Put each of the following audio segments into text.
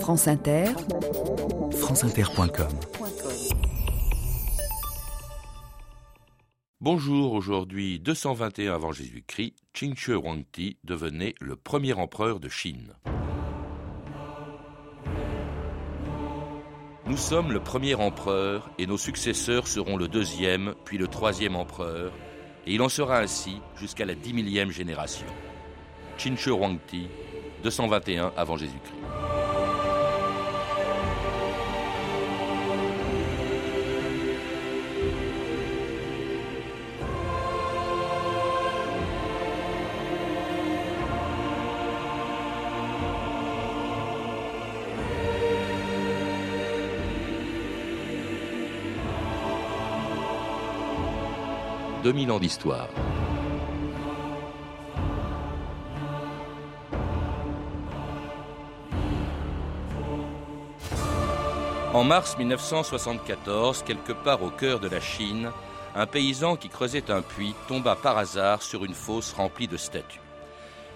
France Inter, franceinter.com Bonjour, aujourd'hui 221 avant Jésus-Christ, Qin Shi Huangdi devenait le premier empereur de Chine. Nous sommes le premier empereur et nos successeurs seront le deuxième puis le troisième empereur et il en sera ainsi jusqu'à la dix millième génération. Qin Shi Huangdi, 221 avant Jésus-Christ. 2000 ans d'histoire. En mars 1974, quelque part au cœur de la Chine, un paysan qui creusait un puits tomba par hasard sur une fosse remplie de statues.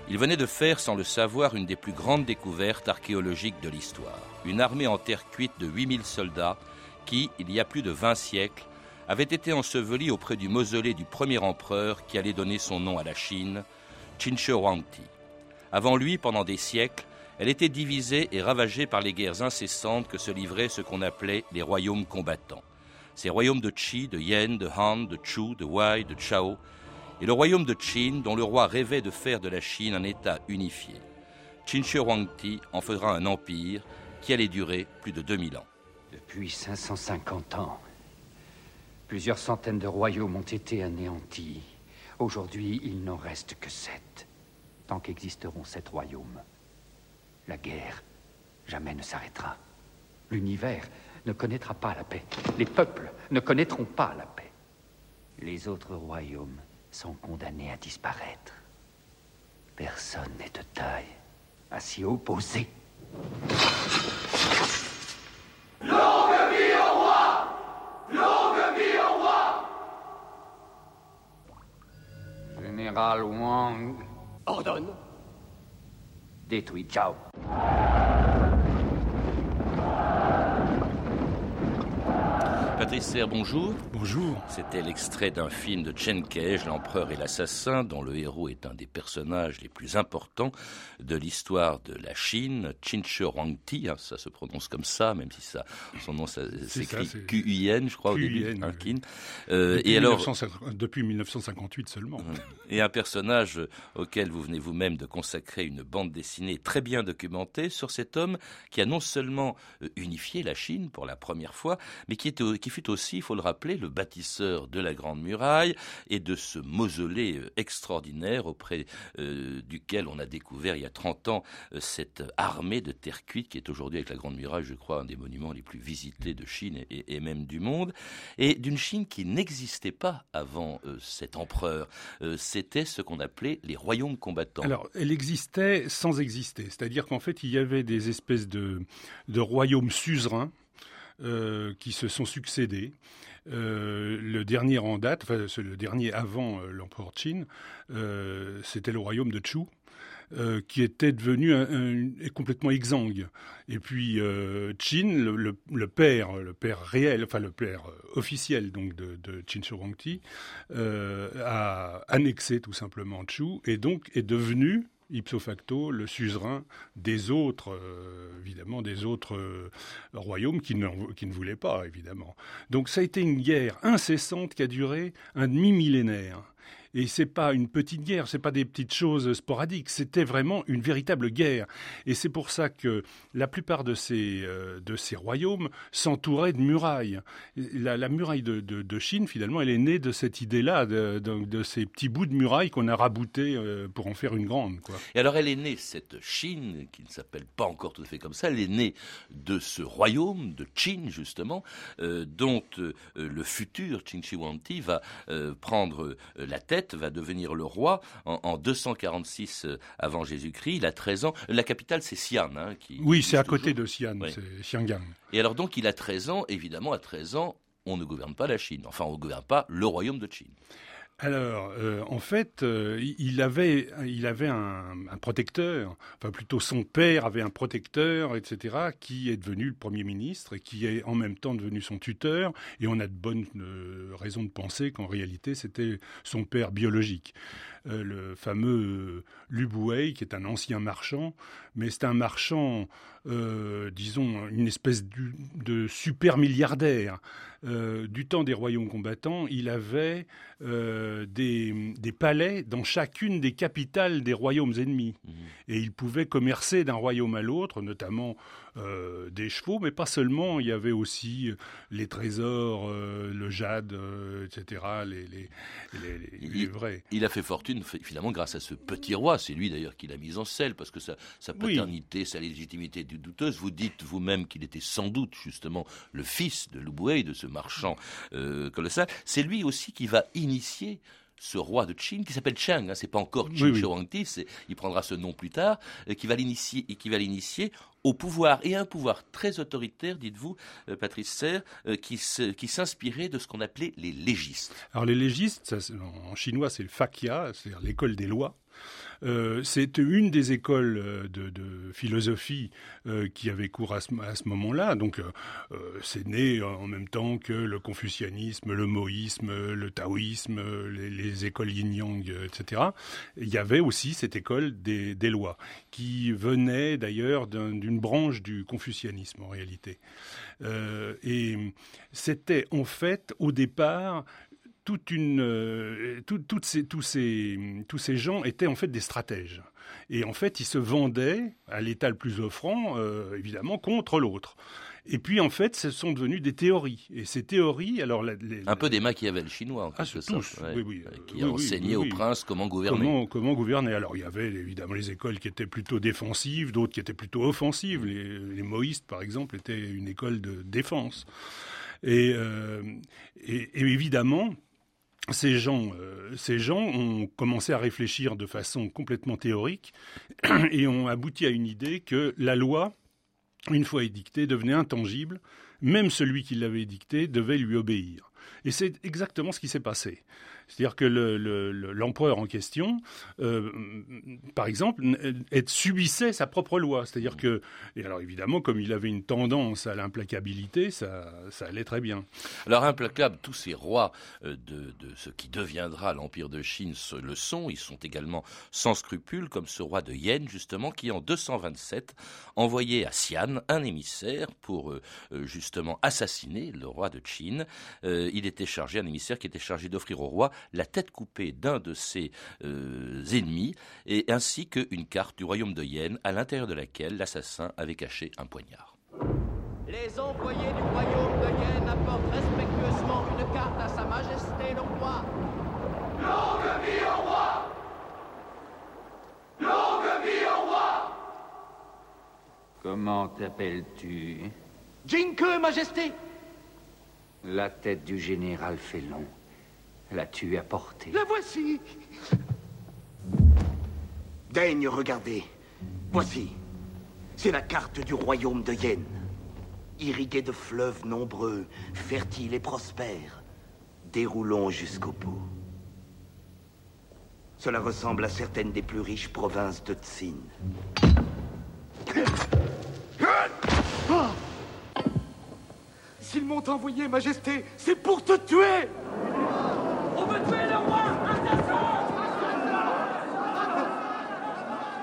Il venait de faire, sans le savoir, une des plus grandes découvertes archéologiques de l'histoire. Une armée en terre cuite de 8000 soldats qui, il y a plus de 20 siècles, avait été ensevelie auprès du mausolée du premier empereur qui allait donner son nom à la Chine, Qin Shi Huangdi. Avant lui, pendant des siècles, elle était divisée et ravagée par les guerres incessantes que se livraient ce qu'on appelait les royaumes combattants. Ces royaumes de Qi, de Yen, de Han, de Chu, de Wei, de Chao, et le royaume de Qin, dont le roi rêvait de faire de la Chine un État unifié. Qin Shi en fera un empire qui allait durer plus de 2000 ans. Depuis 550 ans, Plusieurs centaines de royaumes ont été anéantis. Aujourd'hui, il n'en reste que sept. Tant qu'existeront sept royaumes, la guerre jamais ne s'arrêtera. L'univers ne connaîtra pas la paix. Les peuples ne connaîtront pas la paix. Les autres royaumes sont condamnés à disparaître. Personne n'est de taille à s'y opposer. Général Wang. Ordonne. Détruit. Ciao. Patrice Serre, bonjour. Bonjour. C'était l'extrait d'un film de Chen Kej, L'Empereur et l'Assassin, dont le héros est un des personnages les plus importants de l'histoire de la Chine, Qin Shi Huangdi, hein, ça se prononce comme ça, même si ça, son nom s'écrit je crois, au début. Hein, euh, depuis, et alors, depuis 1958 seulement. Et un personnage auquel vous venez vous-même de consacrer une bande dessinée très bien documentée sur cet homme qui a non seulement euh, unifié la Chine pour la première fois, mais qui, était, qui fut aussi, il faut le rappeler, le bâtisseur de la Grande Muraille et de ce mausolée euh, extraordinaire auprès euh, duquel on a découvert il y a 30 ans euh, cette armée de terre cuite qui est aujourd'hui avec la Grande Muraille, je crois, un des monuments les plus visités de Chine et, même du monde, et d'une Chine qui n'existait pas avant cet empereur. C'était ce qu'on appelait les royaumes combattants. Alors, elle existait sans exister, c'est-à-dire qu'en fait, il y avait des espèces de, de royaumes suzerains euh, qui se sont succédés. Euh, le dernier en date, enfin, le dernier avant euh, l'empereur Qin, c'était le royaume de Chu. qui était devenu complètement exsangue. Et puis Qin, le, père, le père réel, enfin le père officiel donc de, de Qin Shi a annexé tout simplement Chu et donc est devenu ipso facto le suzerain des autres, euh, évidemment, des autres euh, royaumes qui ne, qui ne voulaient pas, évidemment. Donc ça a été une guerre incessante qui a duré un demi-millénaire. Et c'est pas une petite guerre, c'est pas des petites choses sporadiques, c'était vraiment une véritable guerre. Et c'est pour ça que la plupart de ces, euh, de ces royaumes s'entouraient de murailles. La, muraille de, Chine, finalement, elle est née de cette idée-là, de, de, ces petits bouts de muraille qu'on a raboutés euh, pour en faire une grande. Et alors elle est née, cette Chine, qui ne s'appelle pas encore tout à fait comme ça, elle est née de ce royaume de Qin, justement, euh, dont le futur Qin Shi Huangdi va prendre la tête va devenir le roi en, 246 euh, avant Jésus-Christ. Il a 13 ans. La capitale, c'est Xi'an. Hein, qui oui, c'est à côté de Xi'an, c'est Xiangang. Et alors donc, il a 13 ans. Évidemment, à 13 ans, on ne gouverne pas la Chine. Enfin, on ne gouverne pas le royaume de Chine. Alors, euh, en fait, euh, il avait, il avait un, protecteur, enfin plutôt son père avait un protecteur, etc., qui est devenu le Premier ministre et qui est en même temps devenu son tuteur. Et on a de bonnes euh, raisons de penser qu'en réalité, c'était son père biologique. Le fameux Luboué, qui est un ancien marchand, mais c'est un marchand, disons, une espèce de super milliardaire. du temps des royaumes combattants, il avait euh, des, palais dans chacune des capitales des royaumes ennemis. Mhm. Et il pouvait commercer d'un royaume à l'autre, notamment euh, des chevaux, mais pas seulement. Il y avait aussi euh, les trésors, le jade, etc., les, les, vrais. Il a fait fortune, finalement, grâce à ce petit roi. C'est lui, d'ailleurs, qui l'a mis en selle, parce que sa, paternité, sa légitimité est douteuse. Vous dites vous-même qu'il était sans doute, justement, le fils de Luboué, de ce marchand colossal. C'est lui aussi qui va initier ce roi de Chine qui s'appelle Cheng, hein, c'est pas encore Qin oui, il prendra ce nom plus tard, euh, qui va l'initier et qui va l'initier au pouvoir et un pouvoir très autoritaire, dites-vous, euh, Patrice Serre, euh, qui s'inspirait de ce qu'on appelait les légistes. Alors les légistes, en chinois c'est le fakia, c'est-à-dire l'école des lois. Euh, c'est une des écoles euh, de, philosophie euh, qui avait cours à ce, moment-là. Donc, c'est né en même temps que le confucianisme, le moïsme, le taoïsme, les, écoles yin-yang, etc. Il y avait aussi cette école des, des lois, qui venait d'ailleurs d'une branche du confucianisme en réalité. et c'était en fait au départ toute une, euh, toutes ces, tous, ces, tous ces gens étaient en fait des stratèges. Et en fait, ils se vendaient à l'État le plus offrant, euh, évidemment, contre l'autre. Et puis, en fait, ce sont devenus des théories. Et ces théories, alors... Un peu des Machiavel chinois, en ah, quelque sorte. oui, oui, qui ont enseigné aux princes comment gouverner. Comment, comment, gouverner? Alors, il y avait évidemment les écoles qui étaient plutôt défensives, d'autres qui étaient plutôt offensives. Les, les moïstes, par exemple, étaient une école de défense. Et, euh, et, et évidemment, ces gens, euh, ces gens ont commencé à réfléchir de façon complètement théorique et ont abouti à une idée que la loi, une fois édictée, devenait intangible. Même celui qui l'avait édictée devait lui obéir. Et c'est exactement ce qui s'est passé. C'est-à-dire que l'empereur en question, euh, par exemple, subissait sa propre loi. C'est-à-dire que, et alors évidemment, comme il avait une tendance à l'implacabilité, ça, allait très bien. Alors implacable, tous ces rois euh, de, ce qui deviendra l'empire de Chine le sont. Ils sont également sans scrupules, comme ce roi de Yen justement, qui en 227 envoyait à Xi'an un émissaire pour euh, justement assassiner le roi de Chine. il était chargé, un émissaire qui était chargé d'offrir au roi la tête coupée d'un de ses euh, ennemis, et ainsi qu'une carte du royaume de Yen, à l'intérieur de laquelle l'assassin avait caché un poignard. Les envoyés du royaume de Yen apportent respectueusement une carte à Sa Majesté le roi. Longue vie au roi Longue vie au roi Comment t'appelles-tu? Jinke, Majesté La tête du général Félon. L'as-tu apporté? La voici Daigne regarder. Voici. C'est la carte du royaume de Yen. Irrigué de fleuves nombreux, fertiles et prospères. Déroulons jusqu'au bout. Cela ressemble à certaines des plus riches provinces de Tsin. S'ils m'ont envoyé, Majesté, c'est pour te tuer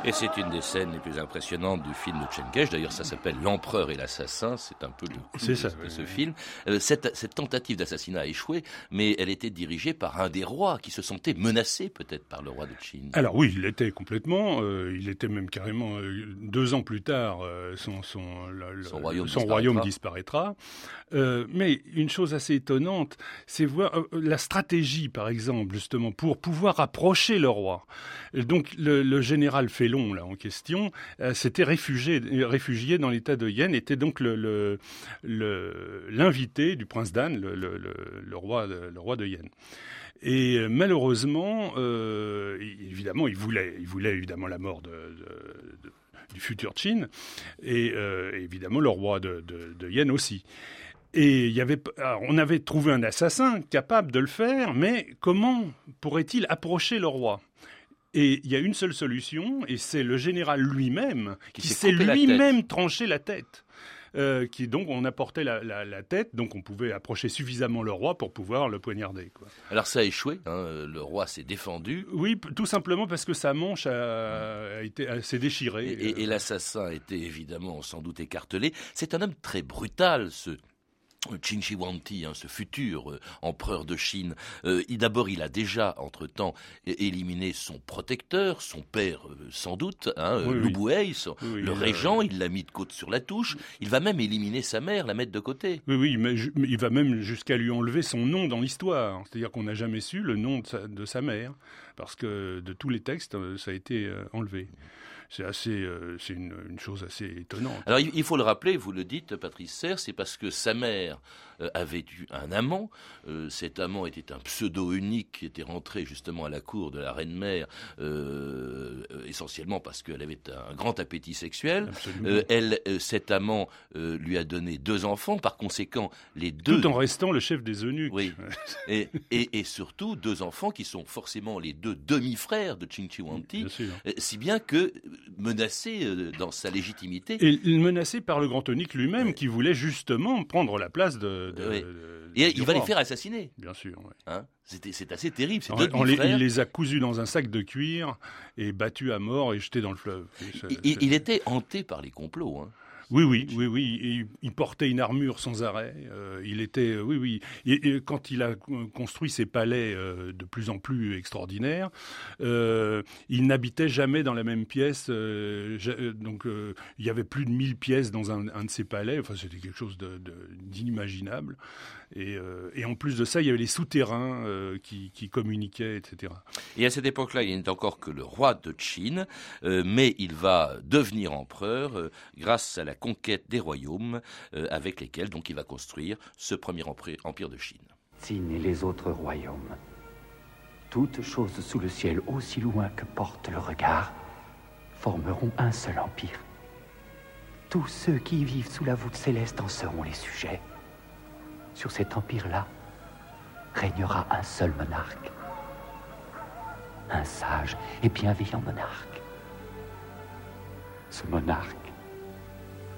et c'est une des scènes les plus impressionnantes du film de Chenkesh. D'ailleurs, ça s'appelle L'Empereur et l'Assassin. C'est un peu le coup de, ce film. Euh, cette, tentative d'assassinat a échoué, mais elle était dirigée par un des rois qui se sentait menacé peut-être par le roi de Chine. Alors oui, il l'était complètement. Euh, il était même carrément euh, deux ans plus tard, son, son, royaume, disparaîtra. mais une chose assez étonnante, c'est voir la stratégie, par exemple, justement, pour pouvoir approcher le roi. Donc le, le général Félon là, en question, euh, s'était réfugié, réfugié dans l'état de Yen, était donc l'invité du prince Dan, le, roi, le roi de Yen. Et euh, malheureusement, euh, évidemment, il voulait, il voulait évidemment la mort du futur Qin, et évidemment le roi de, Yen aussi. Et il y avait, on avait trouvé un assassin capable de le faire, mais comment pourrait-il approcher le roi? Et il y a une seule solution, et c'est le général lui-même qui, s'est lui-même tranché la tête. Euh, qui donc on apportait la, la, tête, donc on pouvait approcher suffisamment le roi pour pouvoir le poignarder. Quoi. Alors ça a échoué, hein, le roi s'est défendu. Oui, tout simplement parce que sa manche a, été s'est déchirée. Et, et l'assassin était évidemment sans doute écartelé. C'est un homme très brutal, ce Qin Shi Huangdi, hein, ce futur euh, empereur de Chine, euh, d'abord il a déjà entre-temps éliminé son protecteur, son père euh, sans doute, hein, Buei, le régent, il l'a mis de côte sur la touche, il va même éliminer sa mère, la mettre de côté. Oui, oui, mais, il va même jusqu'à lui enlever son nom dans l'histoire, c'est-à-dire qu'on n'a jamais su le nom de sa, mère, parce que de tous les textes, ça a été enlevé c'est assez, euh, c'est une, chose assez étonnante. Alors il faut le rappeler, vous le dites, Patrice Serre, c'est parce que sa mère euh, avait eu un amant. Euh, cet amant était un pseudo unique qui était rentré justement à la cour de la reine mère, essentiellement parce qu'elle avait un grand appétit sexuel. elle, cet amant lui a donné deux enfants. Par conséquent, les deux tout en restant le chef des eunuques. Oui. et, et, surtout deux enfants qui sont forcément les deux demi-frères de Huangdi, si bien que menacé euh, dans sa légitimité. Et menacé par le grand eunuque lui-même, qui voulait justement prendre la place de. et il va les faire assassiner. Bien sûr. Hein? C'est assez terrible. il les a cousus dans un sac de cuir et battus à mort et jetés dans le fleuve. il, était hanté par les complots. Hein. Oui, oui, oui, oui. Il, portait une armure sans arrêt. Euh, il était, euh, oui, oui. Et, quand il a construit ses palais euh, de plus en plus extraordinaires, il n'habitait jamais dans la même pièce. donc, il y avait plus de 1000 pièces dans un, de ses palais. Enfin, c'était quelque chose d'inimaginable. Et, et, en plus de ça, il y avait les souterrains qui, qui, communiquaient, etc. Et à cette époque-là, il n'est encore que le roi de Chine, mais il va devenir empereur grâce à la conquête des royaumes euh, avec lesquels donc il va construire ce premier empire de Chine. Chine et les autres royaumes, toutes choses sous le ciel aussi loin que porte le regard, formeront un seul empire. Tous ceux qui vivent sous la voûte céleste en seront les sujets. Sur cet empire-là régnera un seul monarque. Un sage et bienveillant monarque. Ce monarque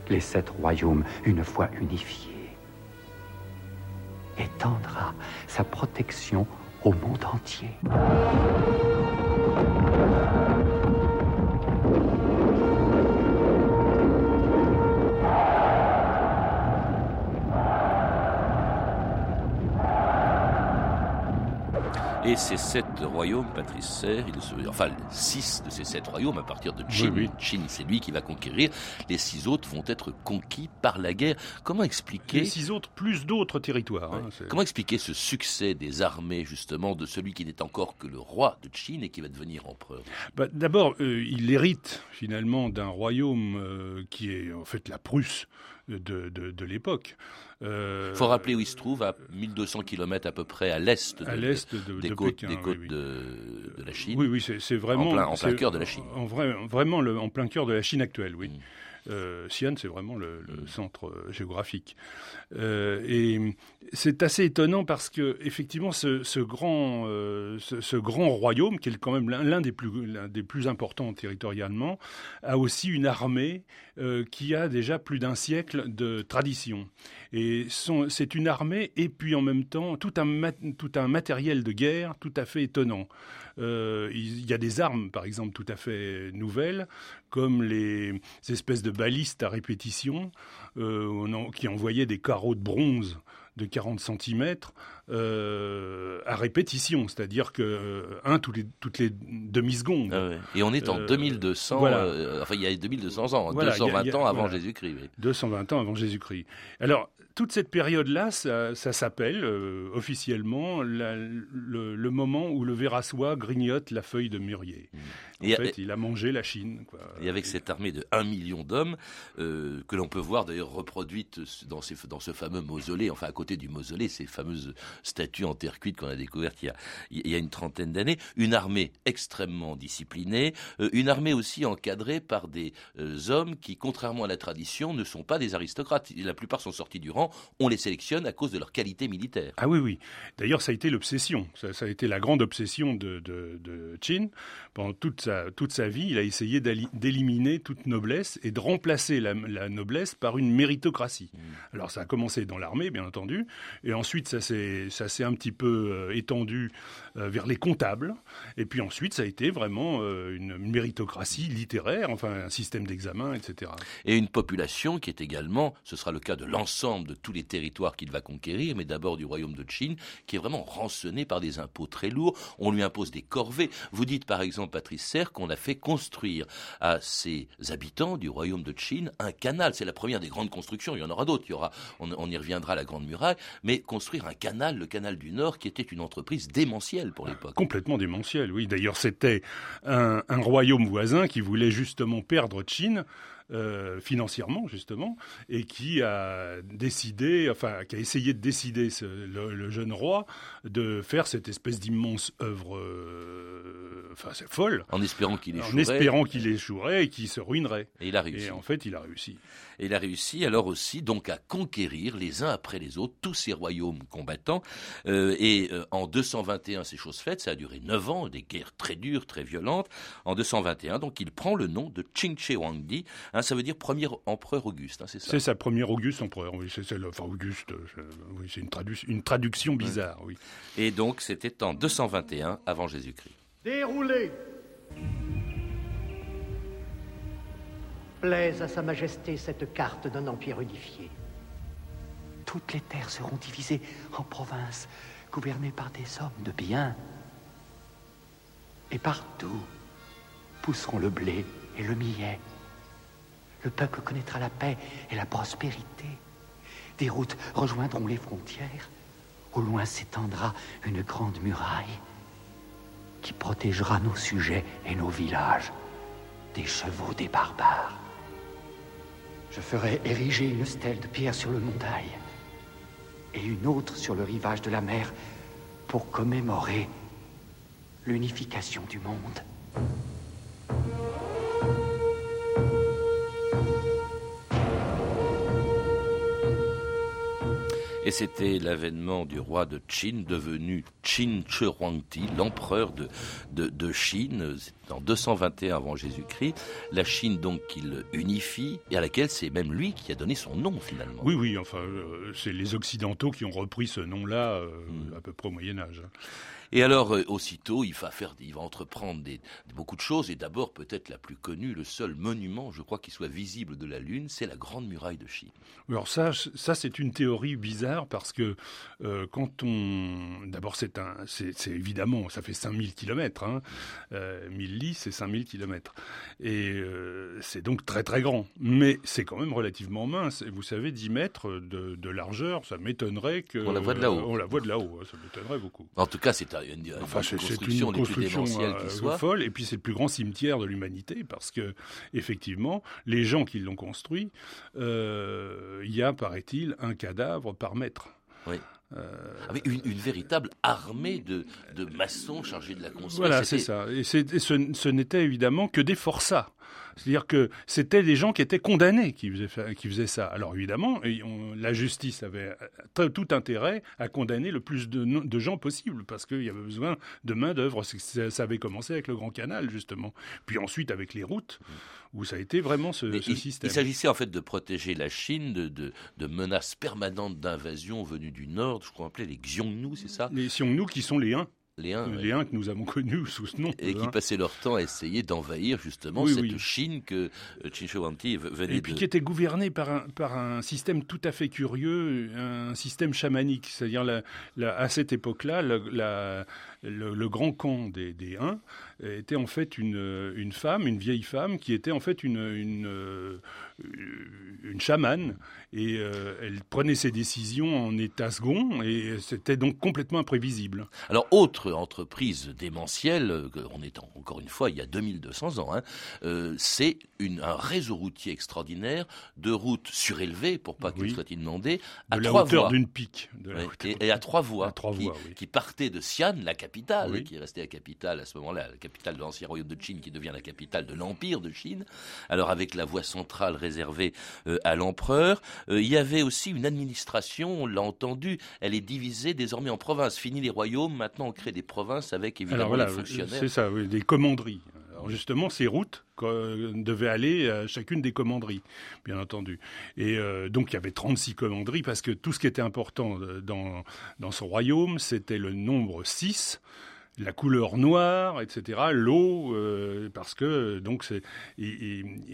les sept royaumes une fois unifiés, étendra sa protection au monde entier. Et ces sept royaumes, Patrice Serre, enfin six de ces sept royaumes à partir de Chine, Chine c'est lui qui va conquérir, les six autres vont être conquis par la guerre. Comment expliquer... Les six autres plus d'autres territoires. Hein, Comment expliquer ce succès des armées justement de celui qui n'est encore que le roi de Chine et qui va devenir empereur? Bah, D'abord, euh, il hérite finalement d'un royaume euh, qui est en fait la Prusse de, de, l'époque. Il euh, faut rappeler où il se trouve, à 1200 km à peu près à l'est de, des côtes, des côtes de, la Chine. Oui, oui, c'est vraiment... En plein, cœur de la Chine. En vrai, vraiment le, en plein cœur de la Chine actuelle, oui. Mm. Euh, Xi'an, c'est vraiment le, mm. centre euh, géographique. Euh, et c'est assez étonnant parce que effectivement, ce, grand, ce, grand royaume, qui est quand même l'un des plus, des plus importants territorialement, a aussi une armée qui a déjà plus d'un siècle de tradition. Et c'est une armée et puis en même temps tout un, tout un matériel de guerre tout à fait étonnant. Euh, il y a des armes, par exemple, tout à fait nouvelles, comme les espèces de balistes à répétition, euh, qui envoyaient des carreaux de bronze de 40 cm euh, à répétition, c'est-à-dire que un les, toutes les demi-secondes. Ah Et on est en 2200, enfin il y a 2200 ans, 220 ans avant Jésus-Christ. 220 ans avant Jésus-Christ. Alors toute cette période-là, ça, s'appelle euh, officiellement le, moment où le soie grignote la feuille de mûrier. Mmh. En fait, il a mangé la Chine. Et avec cette armée de 1 million d'hommes, euh, que l'on peut voir d'ailleurs reproduite dans, ce fameux mausolée, enfin à côté du mausolée, ces fameuses statue en terre cuite qu'on a découverte il y a, il y a une trentaine d'années. Une armée extrêmement disciplinée, euh, une armée aussi encadrée par des euh, hommes qui, contrairement à la tradition, ne sont pas des aristocrates. La plupart sont sortis du rang. On les sélectionne à cause de leur qualité militaire. Ah oui, oui. D'ailleurs, ça a été l'obsession. Ça, a été la grande obsession de, de, de Qin. Pendant toute sa, toute sa vie, il a essayé d'éliminer toute noblesse et de remplacer la, noblesse par une méritocratie. Mmh. Alors ça a commencé dans l'armée, bien entendu, et ensuite ça s'est un petit peu euh, étendu euh, vers les comptables, et puis ensuite ça a été vraiment euh, une méritocratie littéraire, enfin un système d'examen, etc. Et une population qui est également, ce sera le cas de l'ensemble de tous les territoires qu'il va conquérir, mais d'abord du royaume de Chine, qui est vraiment rançonné par des impôts très lourds. On lui impose des corvées. Vous dites par exemple, Patrice Serre, qu'on a fait construire à ses habitants du royaume de Chine un canal. C'est la première des grandes constructions. Il y en aura d'autres. Il y aura, on, y reviendra à la Grande Muraille, mais construire un canal, le canal du Nord, qui était une entreprise démentielle pour l'époque. Complètement démentielle, oui. D'ailleurs, c'était un, royaume voisin qui voulait justement perdre Chine euh, financièrement justement, et qui a décidé, enfin, qui a essayé de décider le, jeune roi de faire cette espèce d'immense œuvre, euh, enfin, c'est folle, en espérant qu'il échouerait, en espérant qu'il échouerait et qu'il se ruinerait. Et il a réussi. Et en fait, il a réussi. Et il a réussi alors aussi donc à conquérir les uns après les autres tous ces royaumes combattants. Euh, et en 221, c'est chose faite, ça a duré 9 ans, des guerres très dures, très violentes. En 221, donc il prend le nom de Qing Shi Huangdi, Hein, ça veut dire premier empereur Auguste, hein, c'est ça C'est ça, premier Auguste empereur, oui, c'est enfin Auguste, oui, c'est une, une, traduction bizarre, oui. Et donc c'était en 221 avant Jésus-Christ. Déroulez Plaise à Sa Majesté cette carte d'un empire unifié. Toutes les terres seront divisées en provinces, gouvernées par des hommes de bien. Et partout pousseront le blé et le millet le peuple connaîtra la paix et la prospérité. Des routes rejoindront les frontières. Au loin s'étendra une grande muraille qui protégera nos sujets et nos villages des chevaux des barbares. Je ferai ériger une stèle de pierre sur le montagne et une autre sur le rivage de la mer pour commémorer l'unification du monde. Et c'était l'avènement du roi de Qin, devenu Qin Shi Huangdi, l'empereur de, de, Chine, en 221 avant Jésus-Christ. La Chine, donc, qu'il unifie, et à laquelle c'est même lui qui a donné son nom, finalement. Oui, oui, enfin, euh, c'est les Occidentaux qui ont repris ce nom-là euh, hmm. à peu près au Moyen-Âge. Hein. Et alors, euh, aussitôt, il va faire, il va entreprendre des, beaucoup de choses. Et d'abord, peut-être la plus connue, le seul monument, je crois, qui soit visible de la Lune, c'est la Grande Muraille de Chine. Alors ça, ça c'est une théorie bizarre parce que euh, quand on, d'abord, c'est un, c'est évidemment, ça fait 5000 kilomètres, hein. 1000 euh, lits, c'est 5000 kilomètres, et c'est donc très très grand. Mais c'est quand même relativement mince. Et vous savez, 10 mètres de, de largeur, ça m'étonnerait que on la voit de là-haut. on la voit de là-haut, hein, ça m'étonnerait beaucoup. En tout cas, c'est une, enfin, c'est une construction euh, folle, et puis c'est le plus grand cimetière de l'humanité parce que effectivement, les gens qui l'ont construit, euh, il y a, paraît-il, un cadavre par mètre. Oui. Euh, Avec une, véritable armée de, de, maçons chargés de la construction. Voilà, c'est ça. Et, ce, ce n'était évidemment que des forçats. C'est-à-dire que c'était des gens qui étaient condamnés qui faisaient, qui faisaient ça. Alors évidemment, la justice avait tout intérêt à condamner le plus de, gens possible, parce qu'il y avait besoin de main-d'œuvre. Ça avait commencé avec le Grand Canal, justement. Puis ensuite avec les routes, où ça a été vraiment ce, système. Il s'agissait en fait de protéger la Chine de, de, menaces permanentes d'invasion venues du Nord, je crois appeler les Xiongnu, c'est ça? Les Xiongnu qui sont les Huns. Les Huns, que nous avons connus sous ce nom. Et qui passaient leur temps à essayer d'envahir justement cette Chine que euh, Qin Shi venait Et puis qui était gouvernée par un, par un système tout à fait curieux, un système chamanique. C'est-à-dire à cette époque-là, la, le, grand camp des, des Huns était en fait une, une femme, une vieille femme, qui était en fait une, une, une chamane et euh, elle prenait ses décisions en état second et c'était donc complètement imprévisible. Alors, autre entreprise démentielle, euh, on est encore une fois il y a 2200 ans, hein, euh, c'est un réseau routier extraordinaire de routes surélevées, pour pas qu'il soit inondé, à de la trois hauteur voies. d'une pique. et, à trois voies, trois qui, voies qui, partaient de Xi'an, la capitale, qui est restée la capitale à ce moment-là, la capitale de l'ancien royaume de Chine, qui devient la capitale de l'empire de Chine. Alors avec la voie centrale réservée à l'empereur, il y avait aussi une administration, on l'a entendu, elle est divisée désormais en provinces. Fini les royaumes, maintenant on crée des provinces avec évidemment des fonctionnaires. C'est ça, des commanderies. Justement, ces routes devaient aller à chacune des commanderies, bien entendu. Et euh, donc il y avait 36 commanderies parce que tout ce qui était important euh, dans, dans ce royaume, c'était le nombre 6 la couleur noire, etc. L'eau, euh, parce que donc c'est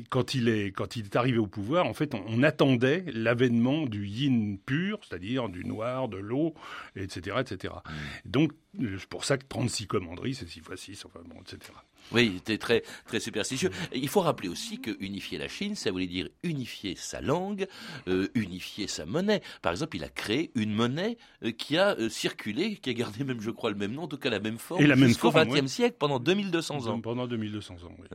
quand il est quand il est arrivé au pouvoir, en fait, on, attendait l'avènement du yin pur, c'est-à-dire du noir, de l'eau, etc., etc. Mm. Donc c'est pour ça que 36 commanderies, c'est 6 fois 6, enfin bon, etc. Oui, c'était très, très superstitieux. Il faut rappeler aussi que unifier la Chine, ça voulait dire unifier sa langue, euh, unifier sa monnaie. Par exemple, il a créé une monnaie euh, qui a euh, circulé, qui a gardé même, je crois, le même nom, en tout cas la même forme, Et la même jusqu'au XXe siècle, pendant 2200 ans. Pendant 2200 ans, oui.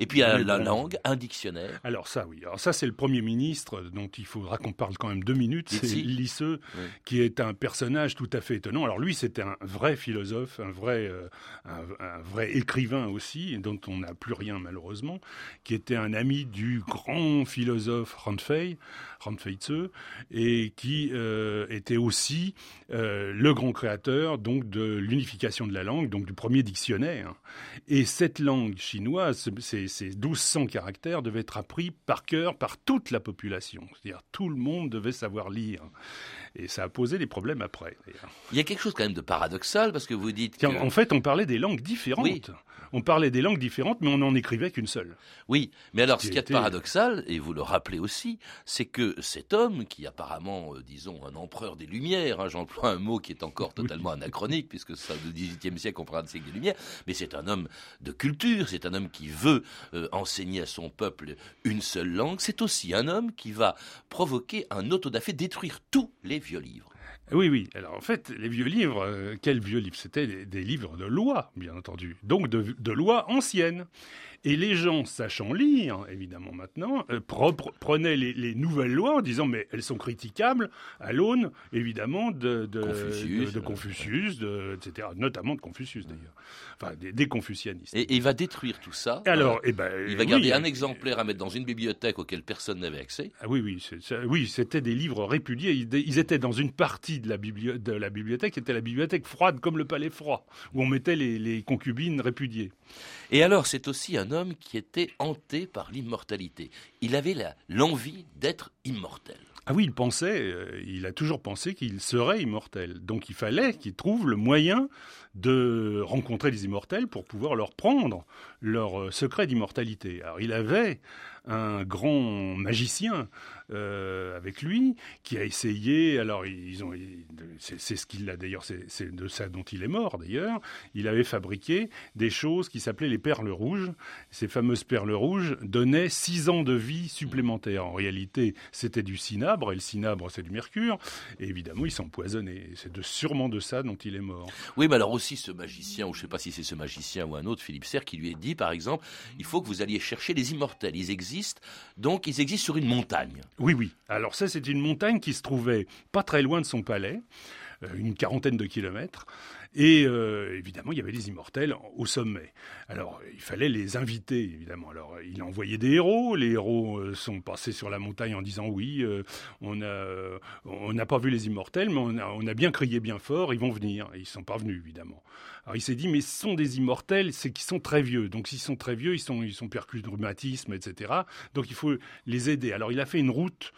Et puis la, la langue, un dictionnaire. Alors ça, oui. Alors ça, c'est le Premier ministre dont il faudra qu'on parle quand même deux minutes. C'est Lisseux, qui est un personnage tout à fait étonnant. Alors lui, c'était un vrai philosophe, un vrai, un, un, vrai écrivain aussi, dont on n'a plus rien malheureusement, qui était un ami du grand philosophe Ranfei, Ranfei et qui euh, était aussi euh, le grand créateur donc de l'unification de la langue, donc du premier dictionnaire. Et cette langue chinoise, ces, ces 1200 caractères devaient être appris par cœur par toute la population. C'est-à-dire tout le monde devait savoir lire. Et ça a posé des problèmes après. Il y a quelque chose quand même de paradoxal parce que vous dites. Que... En fait, on parlait des langues différentes. On parlait des langues différentes, mais on n'en écrivait qu'une seule. Oui, mais alors ce qui est paradoxal, et vous le rappelez aussi, c'est que cet homme, qui apparemment, euh, disons, un empereur des Lumières, hein, j'emploie un mot qui est encore totalement anachronique, puisque c'est le XVIIIe siècle, on parle de siècle des Lumières, mais c'est un homme de culture, c'est un homme qui veut euh, enseigner à son peuple une seule langue, c'est aussi un homme qui va provoquer un autodafé, détruire tous les vieux livres. Oui, oui. Alors en fait, les vieux livres, euh, quels vieux livres? C'était des, livres de loi, bien entendu. Donc de, de lois anciennes. Et les gens, sachant lire, évidemment maintenant, euh, prenaient les, nouvelles lois en disant mais elles sont critiquables à l'aune, évidemment, de, de Confucius, de, Confucius etc. Notamment de Confucius d'ailleurs. Enfin, des, confucianistes. Et, il va détruire tout ça. Alors, euh, eh ben, il va garder un exemplaire à mettre dans une bibliothèque auquel personne n'avait accès. Ah oui, oui, oui, c'était des livres répudiés. Ils, étaient dans une partie de la, de la bibliothèque, qui était la bibliothèque froide comme le palais froid, où on mettait les, les concubines répudiées. Et alors, c'est aussi un homme qui était hanté par l'immortalité. Il avait l'envie d'être immortel. Ah oui, il pensait, euh, il a toujours pensé qu'il serait immortel. Donc il fallait qu'il trouve le moyen de rencontrer les immortels pour pouvoir leur prendre leur euh, secret d'immortalité. Alors il avait un grand magicien euh, avec lui qui a essayé. Alors ils ont, c'est ce qu'il a d'ailleurs, c'est de ça dont il est mort d'ailleurs. Il avait fabriqué des choses qui s'appelaient les perles rouges. Ces fameuses perles rouges donnaient six ans de vie supplémentaire. En réalité, c'était du cinabre et le cinabre c'est du mercure. Et évidemment, il s'empoisonnait. C'est de, sûrement de ça dont il est mort. Oui, mais alors aussi ce magicien, ou je ne sais pas si c'est ce magicien ou un autre, Philippe Serre, qui lui a dit par exemple, il faut que vous alliez chercher les immortels. Ils existent, donc ils existent sur une montagne. Oui, oui. Alors ça, c'est une montagne qui se trouvait pas très loin de son palais, une quarantaine de kilomètres. Et euh, évidemment, il y avait des immortels au sommet. Alors, il fallait les inviter, évidemment. Alors, il a envoyé des héros. Les héros euh, sont passés sur la montagne en disant oui, on n'a on pas vu les immortels, mais on a, bien crié bien fort, ils vont venir. Et ils sont pas venus, évidemment. Alors, il s'est dit, mais ce sont des immortels, c'est qu'ils sont très vieux. Donc, s'ils sont très vieux, ils sont, ils sont percus de rhumatisme, etc. Donc, il faut les aider. Alors, il a fait une route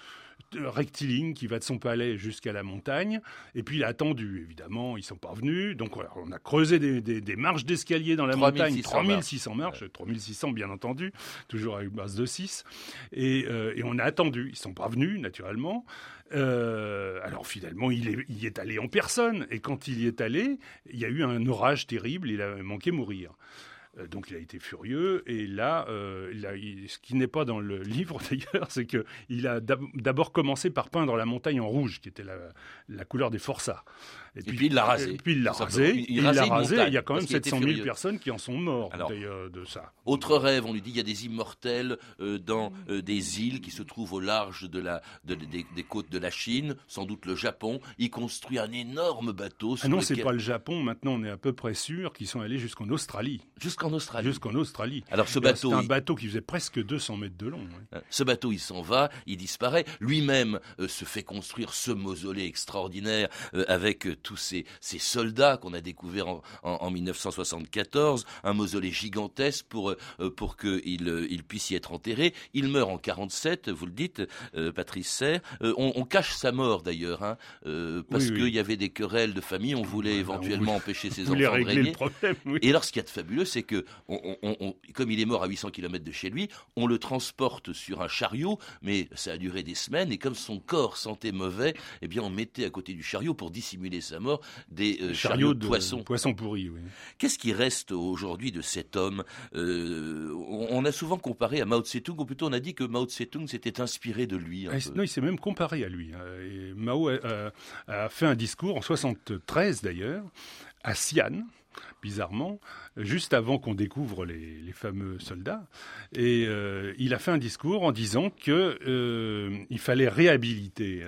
rectiligne qui va de son palais jusqu'à la montagne. Et puis il a attendu, évidemment, ils sont pas venus. Donc on a creusé des, marches d'escalier dans la montagne, 3600 marches, 3600 bien entendu, toujours avec base de 6. Et, et on a attendu, ils sont pas venus naturellement. Euh, alors finalement, il, est, y est allé en personne. Et quand il y est allé, il y a eu un orage terrible, il a manqué mourir. Euh, donc il a été furieux et là, euh, ce qui n'est pas dans le livre d'ailleurs, c'est qu'il a d'abord commencé par peindre la montagne en rouge, qui était la, la couleur des forçats. Et, puis, il l'a rasé. Et puis il l'a rasé. Il, l'a rasé. Il y a quand même 700 000 personnes qui en sont mortes de ça. Autre rêve, on lui dit il y a des immortels euh, dans euh, des îles qui se trouvent au large de la, des, côtes de la Chine, sans doute le Japon. Il construit un énorme bateau. ah non, c'est pas le Japon. Maintenant, on est à peu près sûr qu'ils sont allés jusqu'en Australie. Jusqu'en Australie. Jusqu'en Australie. Alors ce bateau, c'est un bateau qui faisait presque 200 mètres de long. Euh, ce bateau, il s'en va, il disparaît. Lui-même se fait construire ce mausolée extraordinaire avec tous ces, soldats qu'on a découverts en, 1974, un mausolée gigantesque pour, euh, pour qu'il euh, il puisse y être enterré. Il meurt en 47, vous le dites, euh, Patrice Serre. On, cache sa mort d'ailleurs, hein, parce qu'il y avait des querelles de famille, on voulait éventuellement empêcher ses enfants de régner. Et alors ce qu'il y a de fabuleux, c'est que comme il est mort à 800 km de chez lui, on le transporte sur un chariot, mais ça a duré des semaines, et comme son corps sentait mauvais, eh bien on mettait à côté du chariot pour dissimuler sa mort des euh, chariots, de, poissons. Poissons pourris, oui. Qu'est-ce qui reste aujourd'hui de cet homme? Euh, on, a souvent comparé à Mao Tse-tung, ou plutôt on a dit que Mao Tse-tung s'était inspiré de lui. Ah, non, il s'est même comparé à lui. Hein. Et Mao a, fait un discours en 73 d'ailleurs à Xi'an, bizarrement, juste avant qu'on découvre les, fameux soldats. Et euh, il a fait un discours en disant qu'il il fallait réhabiliter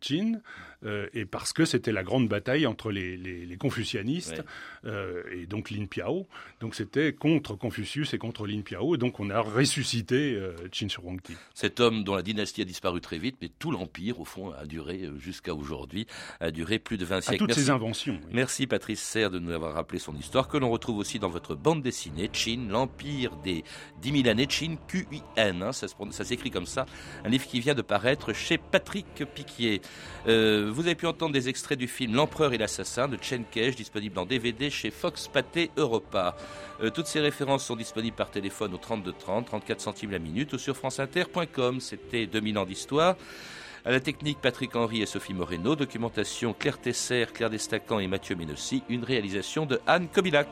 Qin euh, et parce que c'était la grande bataille entre les, les, confucianistes euh, et donc Lin Piao. Donc c'était contre Confucius et contre Lin Piao, et donc on a ressuscité euh, Qin Shi Huangdi. Cet homme dont la dynastie a disparu très vite, mais tout l'empire, au fond, a duré jusqu'à aujourd'hui, a duré plus de 20 siècles. À toutes ses inventions. Merci Patrice Serre de nous avoir rappelé son histoire, que l'on retrouve aussi dans votre bande dessinée, Qin, l'empire des 10 000 années, Qin, Q-I-N, hein, ça, s'écrit comme ça, un livre qui vient de paraître chez Patrick Piquier. Euh, vous avez pu entendre des extraits du film L'Empereur et l'Assassin de Chen Kesh, disponible en DVD chez Fox Pathé Europa. Euh, toutes ces références sont disponibles par téléphone au 32 30, 34 centimes la minute ou sur franceinter.com. C'était 2000 ans d'histoire. À la technique, Patrick Henry et Sophie Moreno. Documentation, Claire Tesser, Claire Destacan et Mathieu Ménossi. Une réalisation de Anne Kobilac.